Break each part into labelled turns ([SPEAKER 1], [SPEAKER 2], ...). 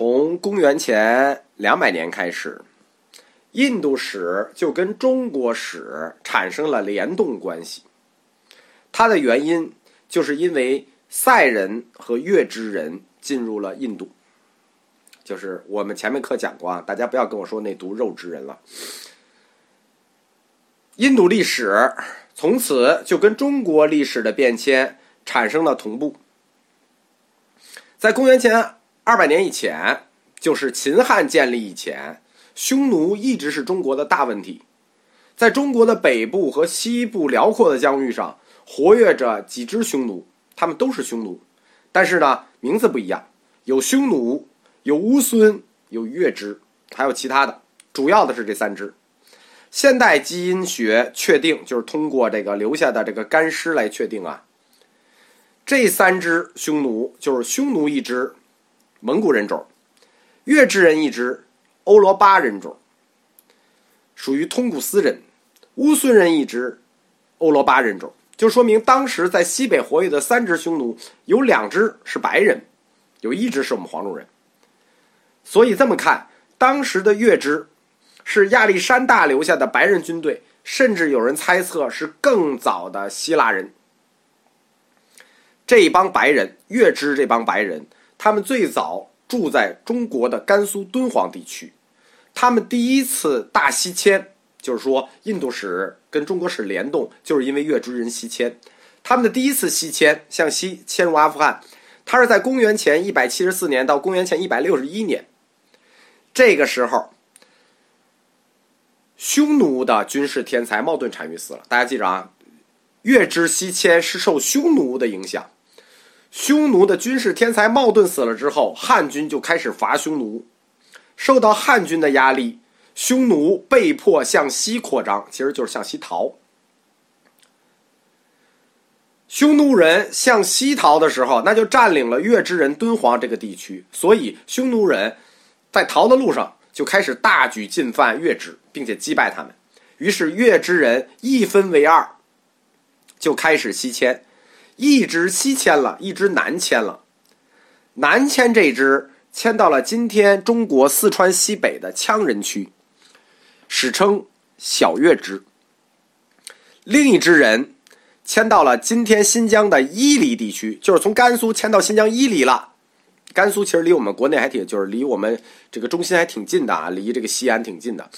[SPEAKER 1] 从公元前两百年开始，印度史就跟中国史产生了联动关系。它的原因就是因为塞人和月支人进入了印度，就是我们前面课讲过啊，大家不要跟我说那读肉之人了。印度历史从此就跟中国历史的变迁产生了同步。在公元前二百年以前，就是秦汉建立以前，匈奴一直是中国的大问题。在中国的北部和西部辽阔的疆域上，活跃着几支匈奴，他们都是匈奴，但是呢，名字不一样，有匈奴，有乌孙，有月支，还有其他的，主要的是这三支。现代基因学确定，就是通过这个留下的这个干尸来确定啊。这三支匈奴就是匈奴一支，蒙古人种；月支人一支，欧罗巴人种，属于通古斯人；乌孙人一支，欧罗巴人种。就说明当时在西北活跃的三支匈奴，有两支是白人，有一支是我们黄种人。所以这么看，当时的月支。是亚历山大留下的白人军队，甚至有人猜测是更早的希腊人。这一帮白人，月支这帮白人，他们最早住在中国的甘肃敦煌地区。他们第一次大西迁，就是说印度史跟中国史联动，就是因为月支人西迁。他们的第一次西迁向西迁入阿富汗，他是在公元前一百七十四年到公元前一百六十一年。这个时候。匈奴的军事天才冒顿单于死了，大家记着啊，月支西迁是受匈奴的影响。匈奴的军事天才冒顿死了之后，汉军就开始伐匈奴，受到汉军的压力，匈奴被迫向西扩张，其实就是向西逃。匈奴人向西逃的时候，那就占领了月支人敦煌这个地区，所以匈奴人在逃的路上。就开始大举进犯月支，并且击败他们。于是月支人一分为二，就开始西迁。一支西迁了，一支南迁了。南迁这支迁到了今天中国四川西北的羌人区，史称小月支。另一支人迁到了今天新疆的伊犁地区，就是从甘肃迁到新疆伊犁了。甘肃其实离我们国内还挺，就是离我们这个中心还挺近的啊，离这个西安挺近的。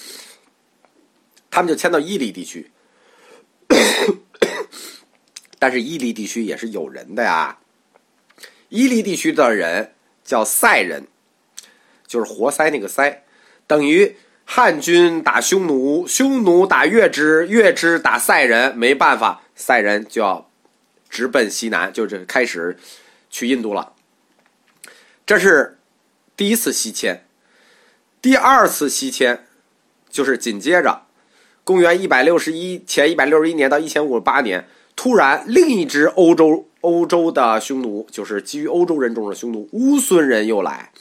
[SPEAKER 1] 他们就迁到伊犁地区，但是伊犁地区也是有人的呀。伊犁地区的人叫塞人，就是活塞那个塞，等于汉军打匈奴，匈奴打月支，月支打塞人，没办法，塞人就要直奔西南，就是开始去印度了。这是第一次西迁，第二次西迁就是紧接着，公元一百六十一前一百六十一年到一千五十八年，突然另一支欧洲欧洲的匈奴，就是基于欧洲人种的匈奴乌孙人又来，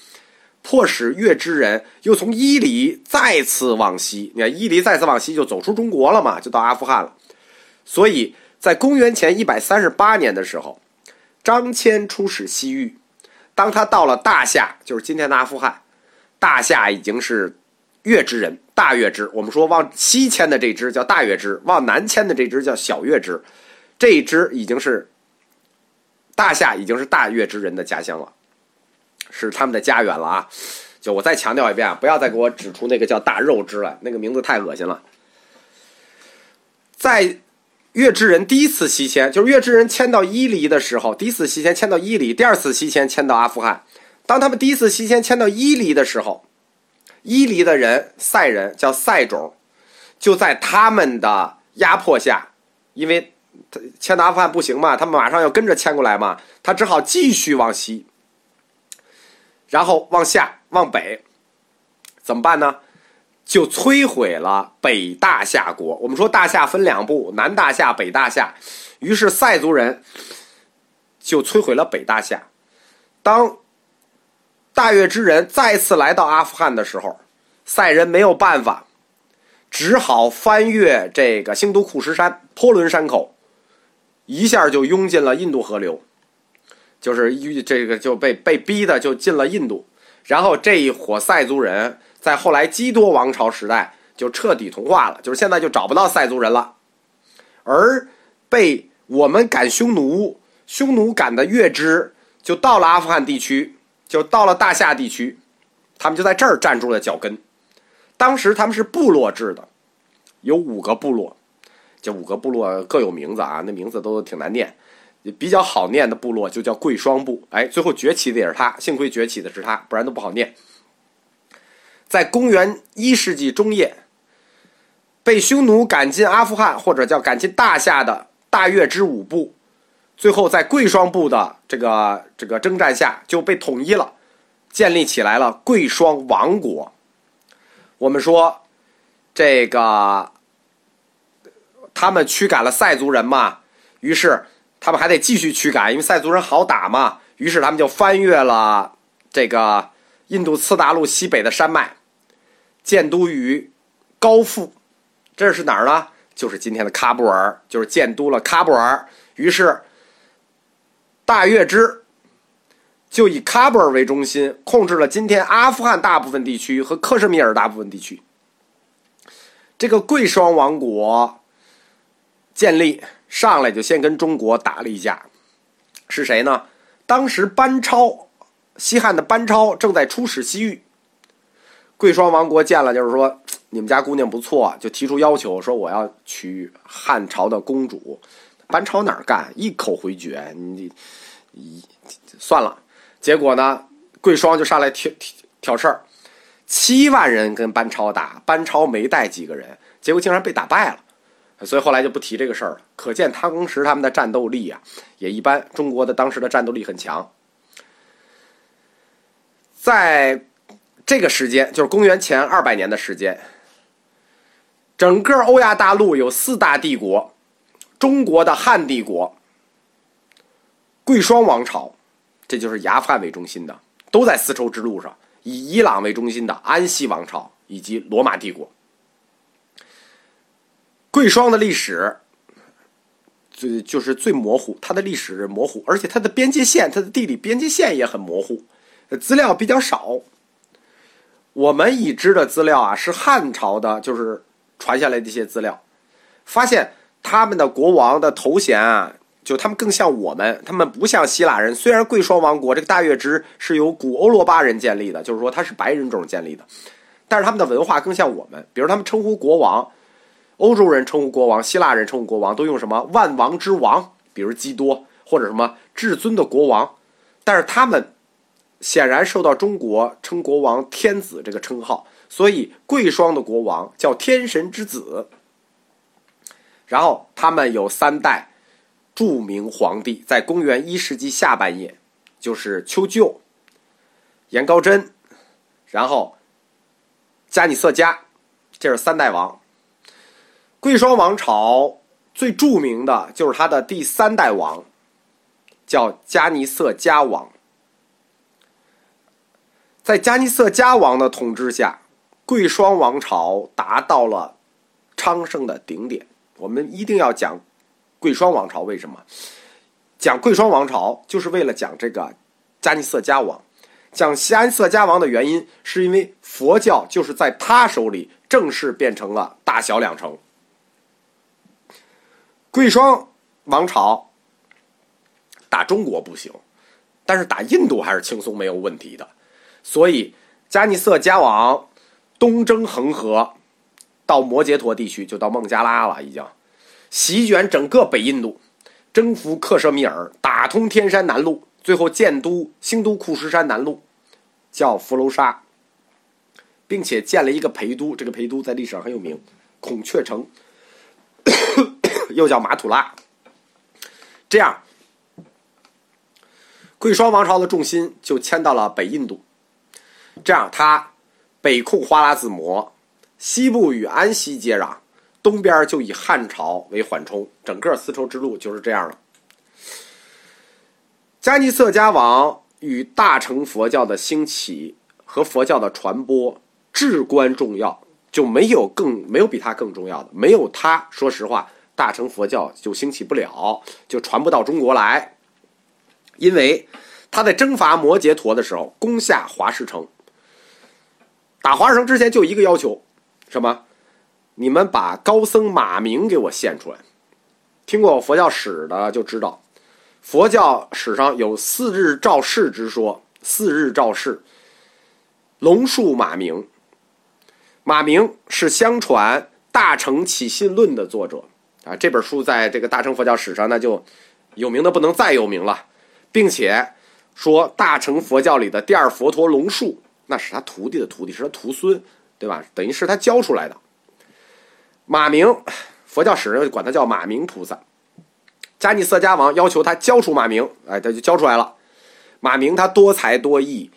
[SPEAKER 1] 迫使月支人又从伊犁再次往西。你看伊犁再次往西就走出中国了嘛，就到阿富汗了。所以在公元前一百三十八年的时候，张骞出使西域。当他到了大夏，就是今天的阿富汗，大夏已经是月支人，大月支。我们说往西迁的这支叫大月支，往南迁的这支叫小月支。这一支已经是大夏，已经是大月之人的家乡了，是他们的家园了啊！就我再强调一遍啊，不要再给我指出那个叫大肉支了，那个名字太恶心了。在月之人第一次西迁，就是月之人迁到伊犁的时候，第一次西迁迁到伊犁，第二次西迁迁到阿富汗。当他们第一次西迁迁到伊犁的时候，伊犁的人塞人叫塞种，就在他们的压迫下，因为他迁到阿富汗不行嘛，他们马上要跟着迁过来嘛，他只好继续往西，然后往下往北，怎么办呢？就摧毁了北大夏国。我们说大夏分两部，南大夏、北大夏。于是塞族人就摧毁了北大夏。当大月之人再次来到阿富汗的时候，塞人没有办法，只好翻越这个兴都库什山坡伦山口，一下就拥进了印度河流，就是这个就被被逼的就进了印度。然后这一伙塞族人在后来基多王朝时代就彻底同化了，就是现在就找不到塞族人了，而被我们赶匈奴，匈奴赶的月支就到了阿富汗地区，就到了大夏地区，他们就在这儿站住了脚跟。当时他们是部落制的，有五个部落，这五个部落各有名字啊，那名字都挺难念。比较好念的部落就叫贵霜部，哎，最后崛起的也是他，幸亏崛起的是他，不然都不好念。在公元一世纪中叶，被匈奴赶进阿富汗，或者叫赶进大夏的大月支五部，最后在贵霜部的这个这个征战下就被统一了，建立起来了贵霜王国。我们说，这个他们驱赶了塞族人嘛，于是。他们还得继续驱赶，因为塞族人好打嘛。于是他们就翻越了这个印度次大陆西北的山脉，建都于高富。这是哪儿呢？就是今天的喀布尔，就是建都了喀布尔。于是大月支就以喀布尔为中心，控制了今天阿富汗大部分地区和克什米尔大部分地区。这个贵霜王国建立。上来就先跟中国打了一架，是谁呢？当时班超，西汉的班超正在出使西域。贵霜王国见了，就是说你们家姑娘不错，就提出要求，说我要娶汉朝的公主。班超哪儿干？一口回绝，你，一算了。结果呢，贵霜就上来挑挑挑事儿，七万人跟班超打，班超没带几个人，结果竟然被打败了。所以后来就不提这个事儿了。可见当时他们的战斗力啊，也一般。中国的当时的战斗力很强。在这个时间，就是公元前二百年的时间，整个欧亚大陆有四大帝国：中国的汉帝国、贵霜王朝，这就是以阿富汗为中心的，都在丝绸之路上；以伊朗为中心的安息王朝，以及罗马帝国。贵霜的历史最就是最模糊，它的历史模糊，而且它的边界线，它的地理边界线也很模糊，资料比较少。我们已知的资料啊，是汉朝的，就是传下来的一些资料，发现他们的国王的头衔啊，就他们更像我们，他们不像希腊人。虽然贵霜王国这个大月支是由古欧罗巴人建立的，就是说他是白人种建立的，但是他们的文化更像我们，比如他们称呼国王。欧洲人称呼国王，希腊人称呼国王，都用什么“万王之王”，比如基多，或者什么“至尊的国王”。但是他们显然受到中国称国王“天子”这个称号，所以贵霜的国王叫天神之子。然后他们有三代著名皇帝，在公元一世纪下半叶，就是丘就、颜高真，然后加尼色加，这是三代王。贵霜王朝最著名的就是他的第三代王，叫加尼色迦王。在加尼色迦王的统治下，贵霜王朝达到了昌盛的顶点。我们一定要讲贵霜王朝，为什么？讲贵霜王朝就是为了讲这个加尼色迦王。讲加尼色迦王的原因，是因为佛教就是在他手里正式变成了大小两成。贵霜王朝打中国不行，但是打印度还是轻松没有问题的。所以加尼色迦王东征恒河，到摩羯陀地区就到孟加拉了，已经席卷整个北印度，征服克什米尔，打通天山南路，最后建都兴都库什山南路，叫福楼沙，并且建了一个陪都，这个陪都在历史上很有名，孔雀城。又叫马土拉，这样，贵霜王朝的重心就迁到了北印度，这样他北控花剌子模，西部与安西接壤，东边就以汉朝为缓冲，整个丝绸之路就是这样了。迦尼色迦王与大乘佛教的兴起和佛教的传播至关重要，就没有更没有比他更重要的，没有他，说实话。大乘佛教就兴起不了，就传不到中国来，因为他在征伐摩羯陀的时候，攻下华氏城。打华氏城之前就一个要求，什么？你们把高僧马明给我献出来。听过佛教史的就知道，佛教史上有四日照世之说。四日照世，龙树马明。马明是相传《大乘起信论》的作者啊，这本书在这个大乘佛教史上那就有名的不能再有名了，并且说大乘佛教里的第二佛陀龙树。那是他徒弟的徒弟，是他徒孙，对吧？等于是他教出来的。马明，佛教史上管他叫马明菩萨。迦尼色迦王要求他教出马明，哎，他就教出来了。马明他多才多艺，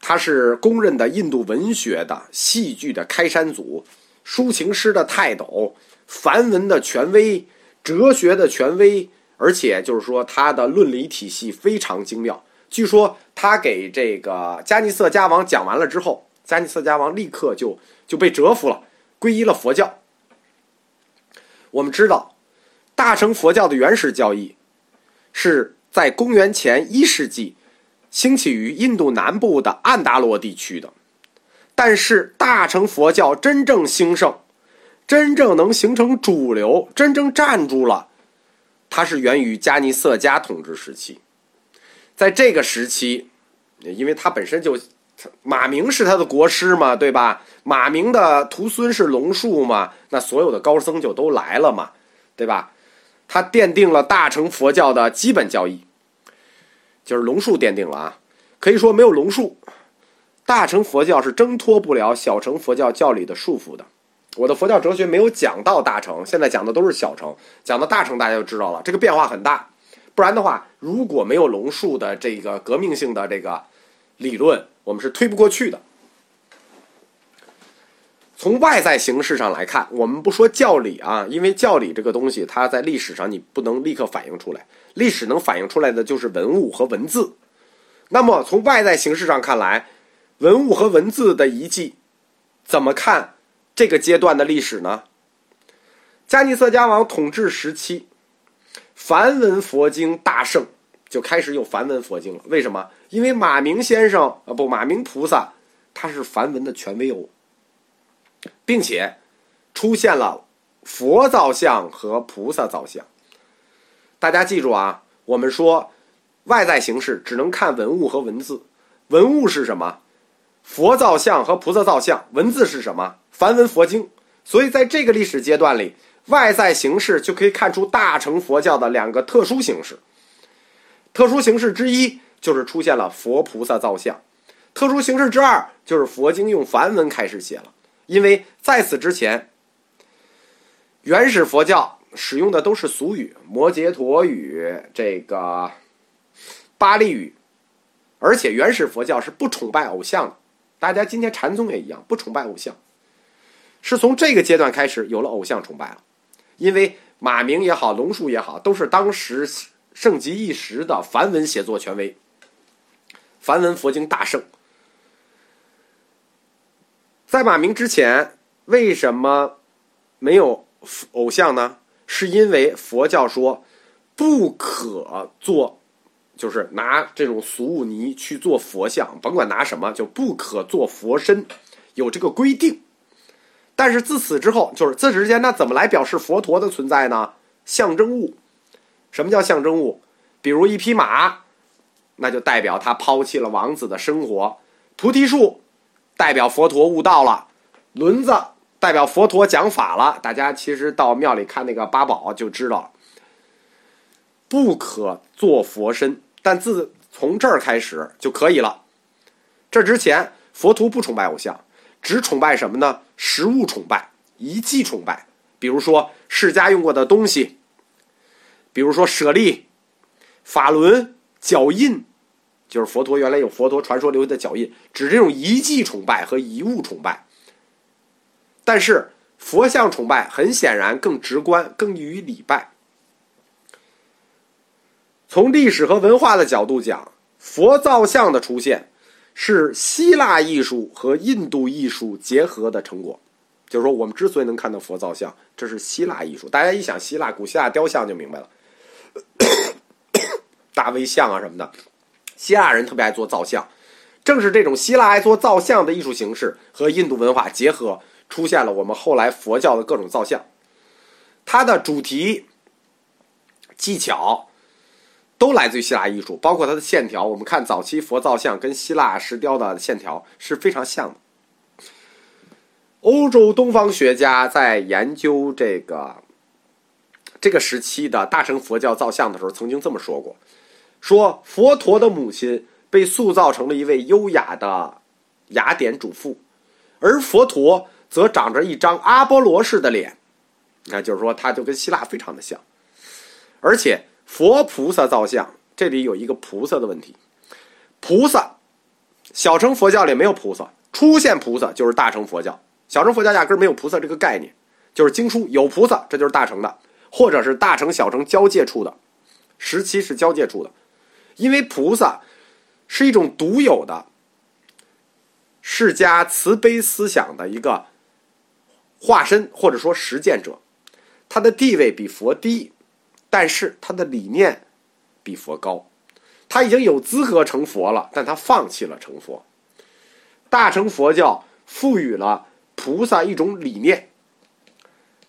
[SPEAKER 1] 他是公认的印度文学的、戏剧的开山祖，抒情诗的泰斗，梵文的权威，哲学的权威，而且就是说他的论理体系非常精妙。据说他给这个迦尼色迦王讲完了之后，迦尼色迦王立刻就就被折服了，皈依了佛教。我们知道，大乘佛教的原始教义是在公元前一世纪兴起于印度南部的安达罗地区的，但是大乘佛教真正兴盛，真正能形成主流，真正站住了，它是源于加尼色迦统治时期。在这个时期，因为他本身就马明是他的国师嘛，对吧？马明的徒孙是龙树嘛，那所有的高僧就都来了嘛，对吧？他奠定了大乘佛教的基本教义，就是龙树奠定了啊。可以说，没有龙树，大乘佛教是挣脱不了小乘佛教教理的束缚的。我的佛教哲学没有讲到大乘，现在讲的都是小乘，讲到大乘大家就知道了，这个变化很大。不然的话，如果没有龙树的这个革命性的这个理论，我们是推不过去的。从外在形式上来看，我们不说教理啊，因为教理这个东西，它在历史上你不能立刻反映出来，历史能反映出来的就是文物和文字。那么从外在形式上看来，文物和文字的遗迹，怎么看这个阶段的历史呢？迦尼色迦王统治时期。梵文佛经大盛，就开始有梵文佛经了。为什么？因为马明先生啊，不，马明菩萨，他是梵文的权威哦，并且出现了佛造像和菩萨造像。大家记住啊，我们说外在形式只能看文物和文字，文物是什么？佛造像和菩萨造像，文字是什么？梵文佛经。所以在这个历史阶段里。外在形式就可以看出大乘佛教的两个特殊形式。特殊形式之一就是出现了佛菩萨造像，特殊形式之二就是佛经用梵文开始写了。因为在此之前，原始佛教使用的都是俗语，摩羯陀语、这个巴利语，而且原始佛教是不崇拜偶像的。大家今天禅宗也一样，不崇拜偶像，是从这个阶段开始有了偶像崇拜了。因为马明也好，龙树也好，都是当时盛极一时的梵文写作权威，梵文佛经大圣。在马明之前，为什么没有偶像呢？是因为佛教说不可做，就是拿这种俗物泥去做佛像，甭管拿什么，就不可做佛身，有这个规定。但是自此之后，就是自始之间，那怎么来表示佛陀的存在呢？象征物，什么叫象征物？比如一匹马，那就代表他抛弃了王子的生活；菩提树代表佛陀悟道了；轮子代表佛陀讲法了。大家其实到庙里看那个八宝就知道了。不可做佛身，但自从这儿开始就可以了。这之前，佛陀不崇拜偶像。只崇拜什么呢？实物崇拜、遗迹崇拜，比如说释迦用过的东西，比如说舍利、法轮、脚印，就是佛陀原来有佛陀传说留下的脚印，指这种遗迹崇拜和遗物崇拜。但是佛像崇拜很显然更直观，更易于礼拜。从历史和文化的角度讲，佛造像的出现。是希腊艺术和印度艺术结合的成果，就是说，我们之所以能看到佛造像，这是希腊艺术。大家一想希腊古希腊雕像就明白了，大卫像啊什么的，希腊人特别爱做造像，正是这种希腊爱做造像的艺术形式和印度文化结合，出现了我们后来佛教的各种造像。它的主题、技巧都来自于希腊艺术，包括它的线条。我们看早期佛造像跟希腊石雕的线条是非常像的。欧洲东方学家在研究这个这个时期的大乘佛教造像的时候，曾经这么说过：说佛陀的母亲被塑造成了一位优雅的雅典主妇，而佛陀则长着一张阿波罗式的脸。你看，就是说，他就跟希腊非常的像。而且，佛菩萨造像这里有一个菩萨的问题：菩萨，小乘佛教里没有菩萨，出现菩萨就是大乘佛教。小乘佛教压根儿没有菩萨这个概念，就是经书有菩萨，这就是大乘的，或者是大乘小乘交界处的时期是交界处的，因为菩萨是一种独有的释迦慈悲思想的一个化身，或者说实践者，他的地位比佛低，但是他的理念比佛高，他已经有资格成佛了，但他放弃了成佛。大乘佛教赋予了。菩萨一种理念，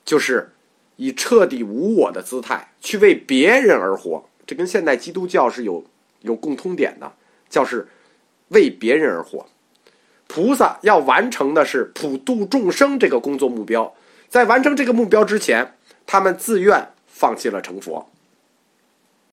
[SPEAKER 1] 就是以彻底无我的姿态去为别人而活。这跟现代基督教是有有共通点的，叫是为别人而活。菩萨要完成的是普度众生这个工作目标，在完成这个目标之前，他们自愿放弃了成佛。